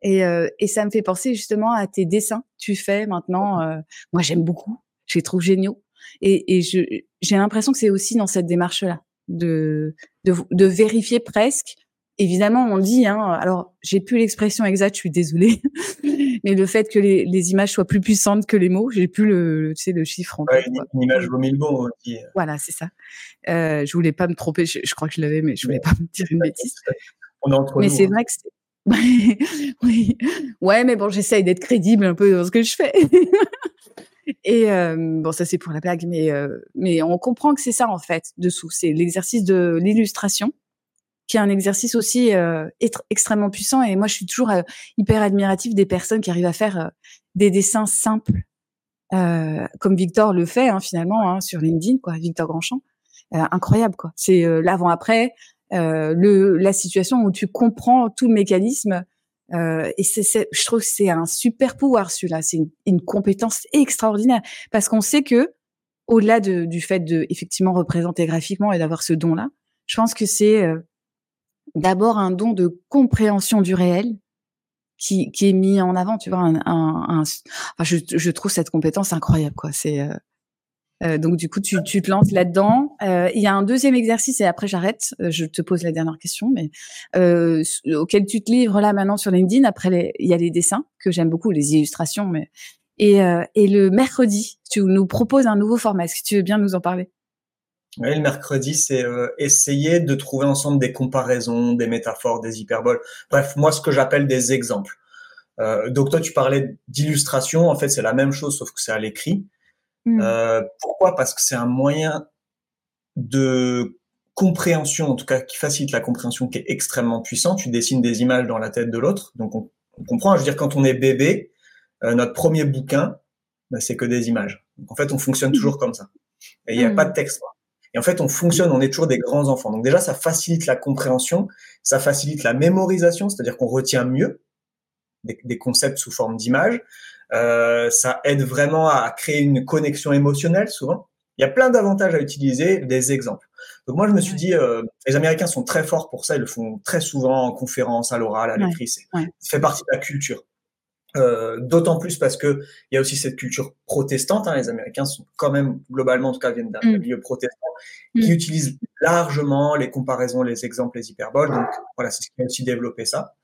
Et, euh, et ça me fait penser justement à tes dessins tu fais maintenant. Euh, moi, j'aime beaucoup. Je les trouve géniaux. Et, et je j'ai l'impression que c'est aussi dans cette démarche-là de, de de vérifier presque évidemment, on dit, hein, alors j'ai plus l'expression exacte, je suis désolée, mais le fait que les, les, images soient plus puissantes que les mots, j'ai plus le, tu sais, le chiffre en ouais, Une, image vaut mille mots. Dit. Voilà, c'est ça. Euh, je voulais pas me tromper, je, crois que je l'avais, mais je voulais pas me dire une bêtise. On est entre mais c'est hein. vrai que c'est oui. Ouais, mais bon, j'essaye d'être crédible un peu dans ce que je fais. Et euh, bon, ça c'est pour la blague, mais euh, mais on comprend que c'est ça en fait dessous. C'est l'exercice de l'illustration, qui est un exercice aussi euh, extrêmement puissant. Et moi, je suis toujours euh, hyper admirative des personnes qui arrivent à faire euh, des dessins simples, comme Victor le fait hein, finalement hein, sur LinkedIn, quoi. Victor Grandchamp, incroyable quoi. C'est l'avant-après, le la situation où tu comprends tout le mécanisme euh, et c'est, je trouve que c'est un super pouvoir celui-là. C'est une, compétence extraordinaire parce qu'on sait que au-delà de, du fait de effectivement représenter graphiquement et d'avoir ce don-là, je pense que c'est euh, d'abord un don de compréhension du réel qui, qui est mis en avant. Tu vois, un, un, enfin, je, je trouve cette compétence incroyable. Quoi. C'est euh, euh, donc du coup, tu, tu te lances là-dedans. Euh, il y a un deuxième exercice et après j'arrête. Euh, je te pose la dernière question, mais euh, auquel tu te livres là maintenant sur LinkedIn. Après, il y a les dessins que j'aime beaucoup, les illustrations, mais et, euh, et le mercredi, tu nous proposes un nouveau format. Est-ce que tu veux bien nous en parler? Oui, le mercredi, c'est essayer de trouver ensemble des comparaisons, des métaphores, des hyperboles. Bref, moi, ce que j'appelle des exemples. donc toi, tu parlais d'illustration. En fait, c'est la même chose, sauf que c'est à l'écrit. Mmh. Euh, pourquoi? Parce que c'est un moyen de compréhension, en tout cas qui facilite la compréhension, qui est extrêmement puissant. Tu dessines des images dans la tête de l'autre, donc on, comprend. Je veux dire, quand on est bébé, euh, notre premier bouquin, bah, c'est que des images. Donc en fait, on fonctionne toujours comme ça. Et il n'y a mmh. pas de texte. Et en fait, on fonctionne, on est toujours des grands enfants. Donc déjà, ça facilite la compréhension, ça facilite la mémorisation, c'est-à-dire qu'on retient mieux des, des concepts sous forme d'images. Euh, ça aide vraiment à créer une connexion émotionnelle souvent. Il y a plein d'avantages à utiliser des exemples. Donc moi, je me suis dit, euh, les Américains sont très forts pour ça. Ils le font très souvent en conférence, à l'oral, à l'écrit. Ça fait partie de la culture. Euh, D'autant plus parce que il y a aussi cette culture protestante. Hein. Les Américains sont quand même globalement, en tout cas, viennent d'un mm. milieu protestant, qui mm. utilise largement les comparaisons, les exemples, les hyperboles. Donc voilà, c'est ce qui a aussi développé ça.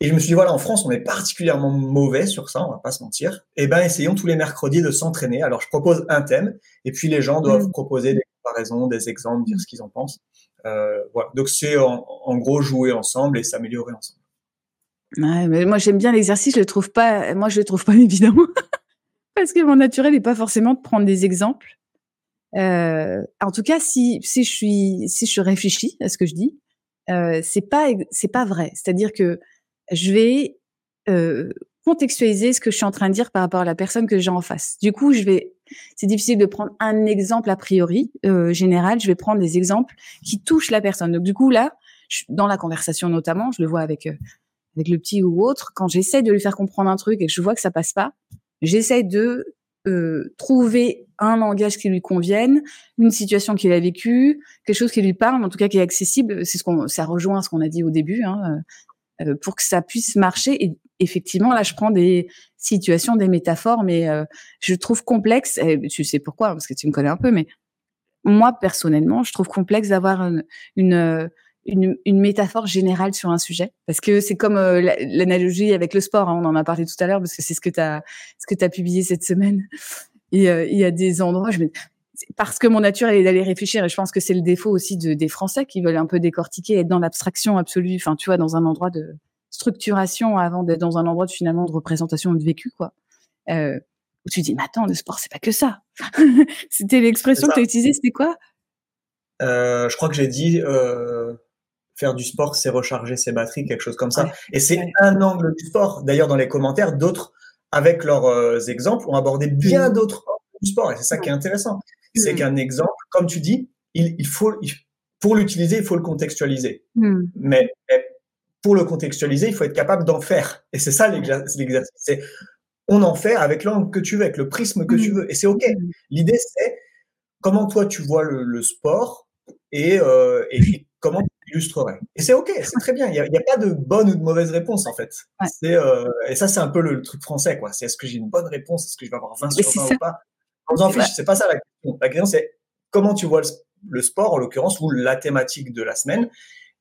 Et je me suis dit, voilà, en France, on est particulièrement mauvais sur ça, on va pas se mentir. Eh ben, essayons tous les mercredis de s'entraîner. Alors, je propose un thème, et puis les gens doivent mmh. proposer des comparaisons, des exemples, dire ce qu'ils en pensent. Euh, voilà. Donc, c'est en, gros jouer ensemble et s'améliorer ensemble. Moi, j'aime bien l'exercice. Je le trouve pas, moi, je le trouve pas évident. Parce que mon naturel n'est pas forcément de prendre des exemples. Euh, en tout cas, si, je suis, si je réfléchis à ce que je dis, euh, c'est pas, c'est pas vrai. C'est-à-dire que je vais euh, contextualiser ce que je suis en train de dire par rapport à la personne que j'ai en face. Du coup, je vais, c'est difficile de prendre un exemple a priori euh, général. Je vais prendre des exemples qui touchent la personne. Donc du coup là, dans la conversation notamment, je le vois avec avec le petit ou autre, quand j'essaie de lui faire comprendre un truc et que je vois que ça passe pas, j'essaie de euh, trouver un langage qui lui convienne, une situation qu'il a vécue, quelque chose qui lui parle, en tout cas qui est accessible. C'est ce qu'on, ça rejoint ce qu'on a dit au début. Hein, euh, pour que ça puisse marcher. Et effectivement, là, je prends des situations, des métaphores, mais euh, je trouve complexe. Et tu sais pourquoi Parce que tu me connais un peu, mais moi personnellement, je trouve complexe d'avoir une une, métaphore générale sur un sujet. Parce que c'est comme euh, l'analogie avec le sport hein, on en a parlé tout à l'heure parce que c'est ce que tu as ce que tu as publié cette semaine. Et il y a des endroits je me parce que mon nature est d'aller réfléchir. Et je pense que c'est le défaut aussi de, des Français qui veulent un peu décortiquer, être dans l'abstraction absolue, enfin tu vois, dans un endroit de structuration avant d'être dans un endroit de, finalement de représentation de vécu quoi. Euh, où tu dis mais attends le sport c'est pas que ça. c'était l'expression que tu as utilisée, c'était quoi? Euh, Je crois que j'ai dit euh, faire du sport c'est recharger ses batteries, quelque chose comme ça. et c'est un angle du sport. D'ailleurs dans les commentaires d'autres avec leurs euh, exemples ont abordé bien d'autres du sport et c'est ça qui est intéressant c'est mm. qu'un exemple, comme tu dis, il, faut, pour l'utiliser, il faut le contextualiser. Mm. Mais, pour le contextualiser, il faut être capable d'en faire. Et c'est ça l'exercice. C'est on en fait avec l'angle que tu veux, avec le prisme que tu mm. veux. Et c'est OK. L'idée, c'est comment toi tu vois le, sport et, euh, et, comment tu illustrerais. Et c'est OK, c'est très bien. Il n'y a, pas de bonne ou de mauvaise réponse, en fait. Euh, et ça, c'est un peu le, truc français. quoi. C'est est-ce que j'ai une bonne réponse? Est-ce que je vais avoir 20 sur 20 ou pas? On s'en fiche, c'est pas ça la question. La question, c'est comment tu vois le, sport, en l'occurrence, ou la thématique de la semaine,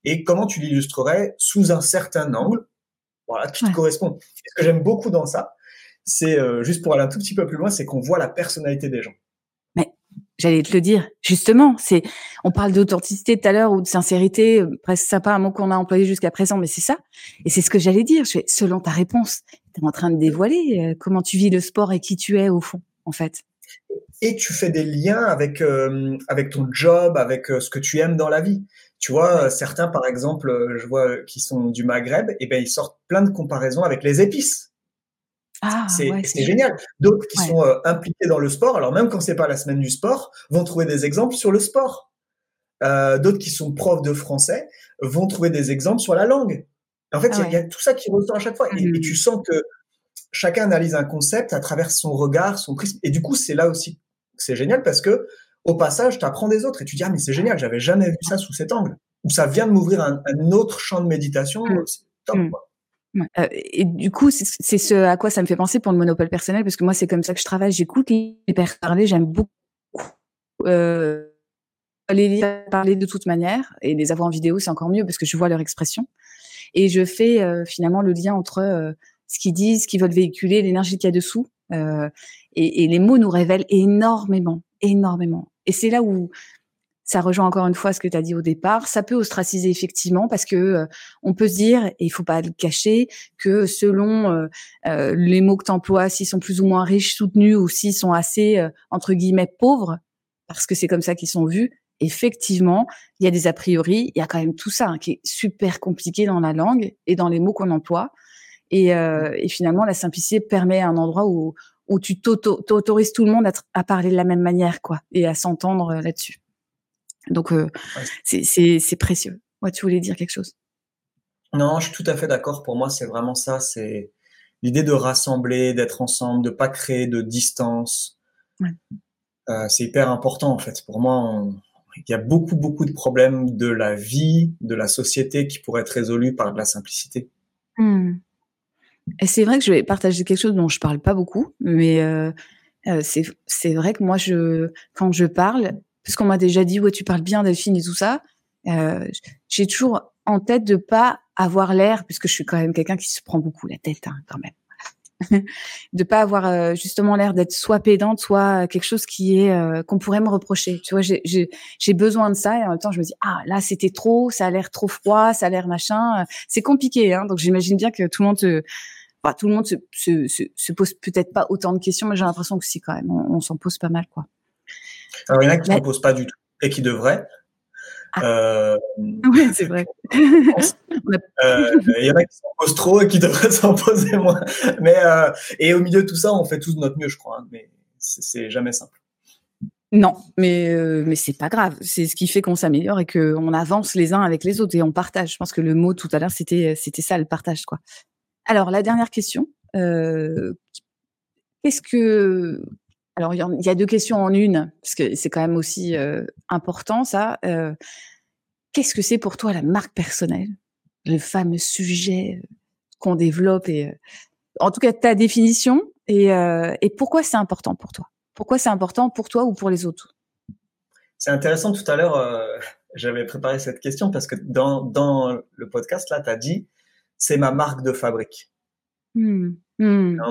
et comment tu l'illustrerais sous un certain angle, voilà, qui te correspond. ce que j'aime beaucoup dans ça, c'est euh, juste pour aller un tout petit peu plus loin, c'est qu'on voit la personnalité des gens. J'allais te le dire, justement, c'est, on parle d'authenticité tout à l'heure ou de sincérité, presque sympa un mot qu'on a employé jusqu'à présent, mais c'est ça. Et c'est ce que j'allais dire. Selon ta réponse, tu es en train de dévoiler euh, comment tu vis le sport et qui tu es au fond, en fait et tu fais des liens avec euh, avec ton job, avec euh, ce que tu aimes dans la vie. Tu vois, certains par exemple, je vois qui sont du Maghreb, et ben ils sortent plein de comparaisons avec les épices. Ah, c'est génial. D'autres qui sont impliqués dans le sport, alors même quand c'est pas la semaine du sport, vont trouver des exemples sur le sport. D'autres qui sont profs de français vont trouver des exemples sur la langue. En fait, ah il y, a tout ça qui ressort à chaque fois. et, mmh. tu sens que chacun analyse un concept à travers son regard, son prisme. Et du coup, c'est là aussi c'est génial parce que au passage, tu apprends des autres et tu dis ah mais c'est génial, j'avais jamais vu ça sous cet angle. Ou ça vient de m'ouvrir un, autre champ de méditation. Mmh. Top, Euh, et du coup, c'est ce à quoi ça me fait penser pour le monopole personnel, parce que moi, c'est comme ça que je travaille. J'écoute les personnes parler, j'aime beaucoup euh, les lire parler de toute manière, et les avoir en vidéo, c'est encore mieux parce que je vois leur expression. Et je fais euh, finalement le lien entre euh, ce qu'ils disent, ce qu'ils veulent véhiculer, l'énergie qu'il y a dessous. Et, les mots nous révèlent énormément, énormément. Et c'est là où ça rejoint encore une fois ce que tu as dit au départ. Ça peut ostraciser effectivement parce que euh, on peut se dire, et il faut pas le cacher, que selon euh, euh les mots que tu emploies, s'ils sont plus ou moins riches, soutenus ou s'ils sont assez, entre guillemets, pauvres, parce que c'est comme ça qu'ils sont vus, effectivement, il y a des a priori, il y a quand même tout ça hein, qui est super compliqué dans la langue et dans les mots qu'on emploie. Et, euh, et, finalement, la simplicité permet un endroit où, où tu t'autorises tout le monde à, à, parler de la même manière, quoi, et à s'entendre euh, là-dessus. Donc, euh, c'est précieux. Ouais, tu voulais dire quelque chose? Non, je suis tout à fait d'accord. Pour moi, c'est vraiment ça. C'est l'idée de rassembler, d'être ensemble, de pas créer de distance. Ouais. Euh, c'est hyper important, en fait. Pour moi, il y a beaucoup, beaucoup de problèmes de la vie, de la société qui pourraient être résolus par de la simplicité. Mmh. Et c'est vrai que je vais partager quelque chose dont je parle pas beaucoup, mais euh, c'est vrai que moi, je, quand je parle, parce qu'on m'a déjà dit, ouais, tu parles bien Delphine et tout ça, euh, j'ai toujours en tête de pas avoir l'air, puisque je suis quand même quelqu'un qui se prend beaucoup la tête, hein, quand même. de pas avoir euh, justement l'air d'être soit pédante, soit quelque chose qui est euh, qu'on pourrait me reprocher. Tu vois, j'ai besoin de ça et en même temps je me dis ah là c'était trop, ça a l'air trop froid, ça a l'air machin. C'est compliqué, hein, donc j'imagine bien que tout le monde se tout le monde se, se, se, pose peut-être pas autant de questions, mais j'ai l'impression que si quand même, on, s'en pose pas mal, quoi. Alors, il y en a qui ne s'en posent pas du tout et qui devraient. Ah. Euh, oui, c'est vrai. Euh, il y en a qui s'en posent trop et qui devraient s'en poser moins. Mais, euh, et au milieu de tout ça, on fait tous de notre mieux, je crois. Hein, mais c'est jamais simple. Non, mais mais c'est pas grave. C'est ce qui fait qu'on s'améliore et qu'on avance les uns avec les autres et on partage. Je pense que le mot tout à l'heure c'était c'était ça le partage quoi. Alors, la dernière question. Qu'est-ce que. Alors, il y, a deux questions en une, parce que c'est quand même aussi euh, important, ça. Euh, qu'est-ce que c'est pour toi la marque personnelle? Le fameux sujet qu'on développe et. en tout cas, ta définition et, et pourquoi c'est important pour toi? Pourquoi c'est important pour toi ou pour les autres? C'est intéressant tout à l'heure, j'avais préparé cette question parce que dans, dans le podcast, là, tu as dit c'est ma marque de fabrique. Mmh. Mmh.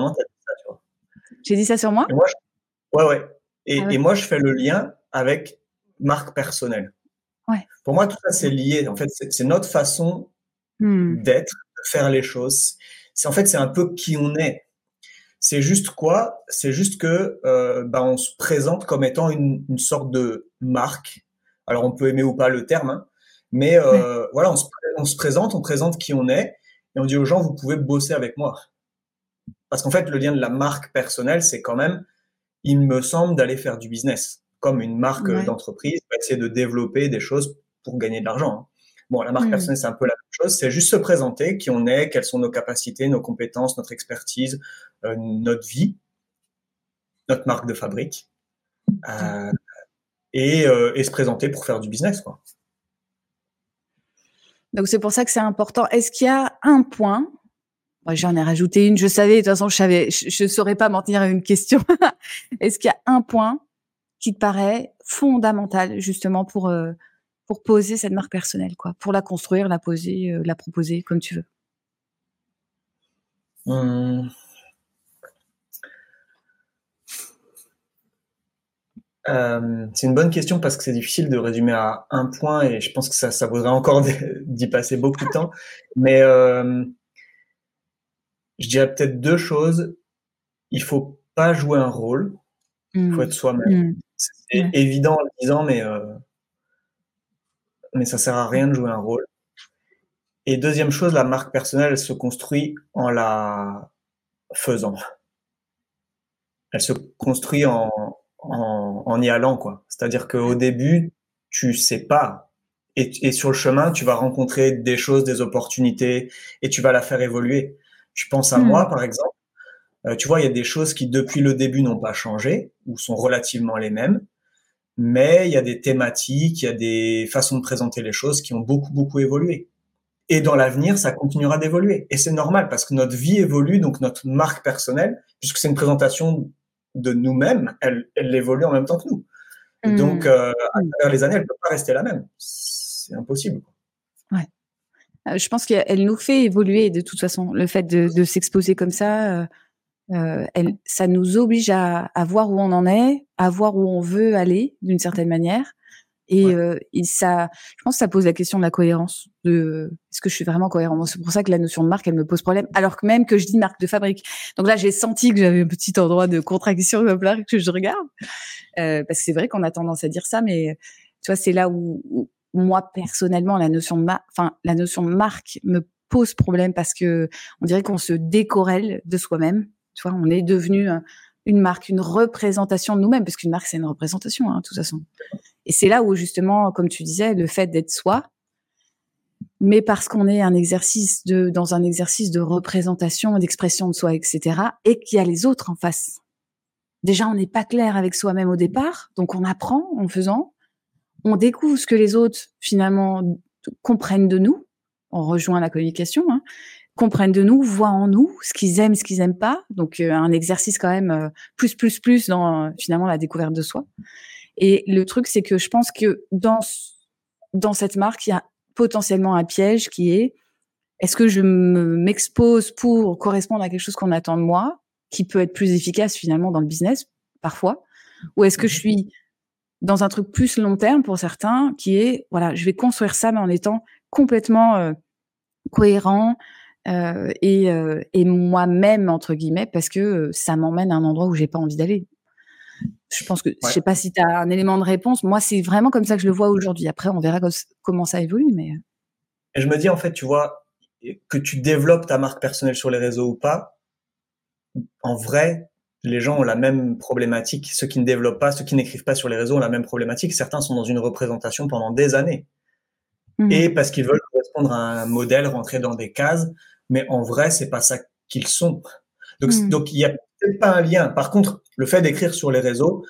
J'ai dit ça sur moi, moi Ouais, ouais. Et, ah et, moi, je fais le lien avec marque personnelle. Ouais. Pour moi, tout ça, c'est lié. En fait, c'est notre façon mmh. d'être, de faire les choses. C'est en fait, c'est un peu qui on est. C'est juste quoi? C'est juste que euh, bah, on se présente comme étant une, une, sorte de marque. Alors, on peut aimer ou pas le terme, hein, mais euh, voilà, on se, on se, présente, on présente qui on est, et on dit aux gens, vous pouvez bosser avec moi. Parce qu'en fait, le lien de la marque personnelle, c'est quand même, il me semble, d'aller faire du business. Comme une marque d'entreprise, essayer de développer des choses pour gagner de l'argent. Hein. Bon, la marque hmm. personnelle, c'est un peu la même chose. C'est juste se présenter, qui on est, quelles sont nos capacités, nos compétences, notre expertise, euh, notre vie, notre marque de fabrique. Euh, et, euh, et, se présenter pour faire du business, quoi. Donc c'est pour ça que c'est important. Est-ce qu'il y a un point J'en ai rajouté une. Je savais de toute façon, je savais, je, ne saurais pas mentir à une question. Est-ce qu'il y a un point qui te paraît fondamental justement pour euh, pour poser cette marque personnelle, quoi, pour la construire, la poser, la proposer comme tu veux. Mmh. Euh, c'est une bonne question parce que c'est difficile de résumer à un point et je pense que ça, ça vaudrait encore d'y passer beaucoup de temps. Mais euh, je dirais peut-être deux choses. Il faut pas jouer un rôle. Il faut mmh. être soi-même. Mmh. C'est évident en le disant, mais, euh, mais ça sert à rien de jouer un rôle. Et deuxième chose, la marque personnelle, elle se construit en la faisant. Elle se construit en, en, y allant, quoi. C'est-à-dire qu'au début, tu sais pas. Et, sur le chemin, tu vas rencontrer des choses, des opportunités, et tu vas la faire évoluer. Je pense à hmm. moi, par exemple. Euh, tu vois, il y a des choses qui, depuis le début, n'ont pas changé, ou sont relativement les mêmes. Mais il y a des thématiques, il y a des façons de présenter les choses qui ont beaucoup, beaucoup évolué. Et dans l'avenir, ça continuera d'évoluer. Et c'est normal parce que notre vie évolue, donc notre marque personnelle, puisque c'est une présentation de nous-mêmes, elle, elle évolue en même temps que nous. Donc, mmh. euh, à travers les années, elle ne peut pas rester la même. C'est impossible. Ouais. Euh, je pense qu'elle nous fait évoluer de toute façon. Le fait de, s'exposer comme ça, euh, euh, elle, ça nous oblige à, à, voir où on en est, à voir où on veut aller d'une certaine manière. Et, euh, et, ça, je pense que ça pose la question de la cohérence. De est-ce que je suis vraiment cohérent C'est pour ça que la notion de marque, elle me pose problème. Alors que même que je dis marque de fabrique. Donc là, j'ai senti que j'avais un petit endroit de contraction de la que je regarde. Euh, parce que c'est vrai qu'on a tendance à dire ça, mais tu vois, c'est là où, moi personnellement, la notion de marque, enfin la notion de marque me pose problème parce que on dirait qu'on se décorelle de soi-même. Tu vois, on est devenu une marque, une représentation de nous-mêmes, parce qu'une marque, c'est une représentation, hein, de toute façon. Et c'est là où, justement, comme tu disais, le fait d'être soi, mais parce qu'on est un exercice de, dans un exercice de représentation, d'expression de soi, etc., et qu'il y a les autres en face. Déjà, on n'est pas clair avec soi-même au départ, donc on apprend en faisant, on découvre ce que les autres, finalement, comprennent de nous, on rejoint la communication, hein, comprennent de nous, voient en nous ce qu'ils aiment, ce qu'ils aiment pas. Donc euh, un exercice quand même euh, plus plus plus dans finalement la découverte de soi. Et le truc c'est que je pense que dans dans cette marque, il y a potentiellement un piège qui est est-ce que je m'expose pour correspondre à quelque chose qu'on attend de moi, qui peut être plus efficace finalement dans le business parfois, ou est-ce que je suis dans un truc plus long terme pour certains, qui est voilà, je vais construire ça mais en étant complètement cohérent, euh, et, euh, et moi-même entre guillemets parce que euh, ça m'emmène à un endroit où j'ai pas envie d'aller. Je pense que je sais pas si tu as un élément de réponse. Moi, c'est vraiment comme ça que je le vois aujourd'hui. Après, on verra comment ça évolue, mais. Et je me dis en fait, tu vois, que tu développes ta marque personnelle sur les réseaux ou pas, en vrai, les gens ont la même problématique. Ceux qui ne développent pas, ceux qui n'écrivent pas sur les réseaux ont la même problématique. Certains sont dans une représentation pendant des années. Mmh. Et parce qu'ils veulent correspondre à un modèle, rentrer dans des cases, mais en vrai, c'est pas ça qu'ils sont. Donc, hmm. donc il y a peut-être pas un lien. Par contre, le fait d'écrire sur les réseaux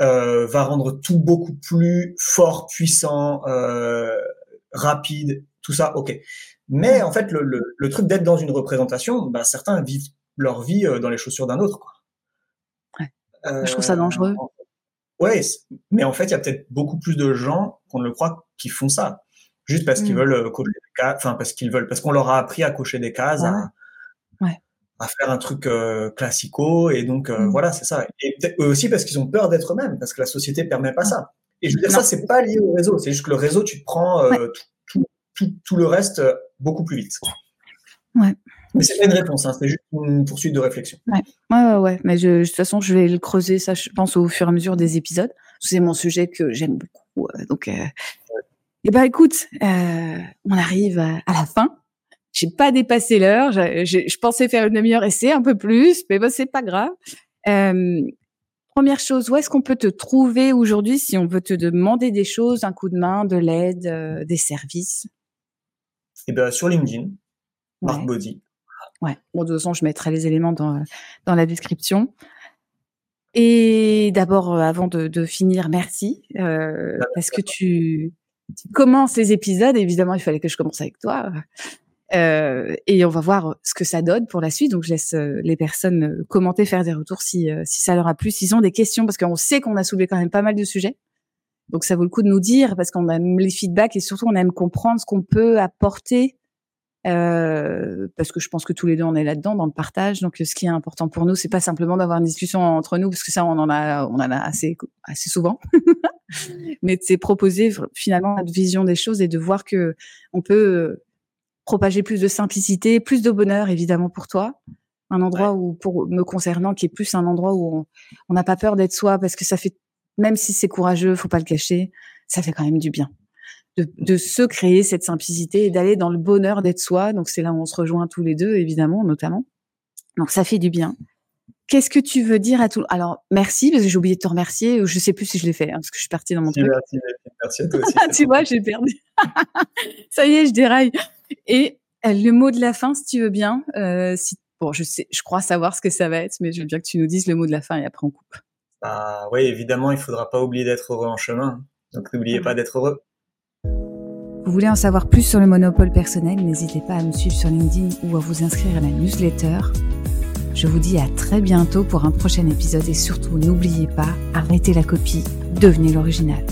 euh, va rendre tout beaucoup plus fort, puissant, euh, rapide, tout ça, ok. Mais en fait, le, le, le truc d'être dans une représentation, bah, certains vivent leur vie euh, dans les chaussures d'un autre. Quoi. Ouais. Je trouve ça dangereux. Ouais, mais en fait, il y a peut-être beaucoup plus de gens qu'on ne le croit qui font ça juste parce qu'ils mm. veulent euh, cocher des cases, enfin parce qu'ils veulent, parce qu'on leur a appris à cocher des cases, à, à, faire un truc euh, classico, et donc euh, mm. voilà, c'est ça. Et eux aussi parce qu'ils ont peur d'être eux-mêmes, parce que la société permet pas ça. Et je veux dire, ça, c'est pas lié au réseau, c'est juste que le réseau, tu te prends tout, tout, tout, le reste beaucoup plus vite. Ouais. Mais c'est pas une réponse, hein, c'est juste une poursuite de réflexion. Ouais, ouais, ouais. Mais je, de toute façon, je vais le creuser, ça, je pense, au fur et à mesure des épisodes. C'est mon sujet que j'aime beaucoup. donc, eh ben écoute, euh, on arrive à, la fin. J'ai pas dépassé l'heure. Je, pensais faire une demi-heure et c'est un peu plus, mais bon, c'est pas grave. Euh, première chose, où est-ce qu'on peut te trouver aujourd'hui si on veut te demander des choses, un coup de main, de l'aide, euh, des services? Eh ben sur LinkedIn, Marc Body. Ouais. Bon, de toute façon, je mettrai les éléments dans dans la description. Et d'abord, avant de, de, finir, merci parce que tu tu commences les épisodes. Évidemment, il fallait que je commence avec toi. Euh, et on va voir ce que ça donne pour la suite. Donc, je laisse euh, les personnes euh, commenter, faire des retours si, si ça leur a plu, s'ils ont des questions, parce qu'on sait qu'on a soulevé quand même pas mal de sujets. Donc ça vaut le coup de nous dire parce qu'on aime les feedbacks et surtout on aime comprendre ce qu'on peut apporter euh, parce que je pense que tous les deux on est là-dedans dans le partage. Donc ce qui est important pour nous, c'est pas simplement d'avoir une discussion entre nous parce que ça on en a on en a assez assez souvent, mais c'est proposer finalement notre vision des choses et de voir que on peut propager plus de simplicité, plus de bonheur évidemment pour toi, un endroit où pour me concernant qui est plus un endroit où on n'a pas peur d'être soi parce que ça fait même si c'est courageux, faut pas le cacher, ça fait quand même du bien de, se créer cette simplicité et d'aller dans le bonheur d'être soi. Donc c'est là où on se rejoint tous les deux, évidemment, notamment. Donc ça fait du bien. Qu'est-ce que tu veux dire à tout Alors merci parce que j'ai oublié de te remercier. Je sais plus si je l'ai fait hein, parce que je suis partie dans mon truc. Merci, merci à toi aussi. tu vois, j'ai perdu. ça y est, je déraille. Et euh, le mot de la fin, si tu veux bien. Euh, si bon, je sais, je crois savoir ce que ça va être, mais je veux bien que tu nous dises le mot de la fin et après on coupe. Ah oui, évidemment, il faudra pas oublier d'être heureux en chemin. Donc n'oubliez pas d'être heureux. Vous voulez en savoir plus sur le monopole personnel, n'hésitez pas à me suivre sur LinkedIn ou à vous inscrire à la newsletter. Je vous dis à très bientôt pour un prochain épisode et surtout n'oubliez pas, arrêtez la copie, devenez l'original.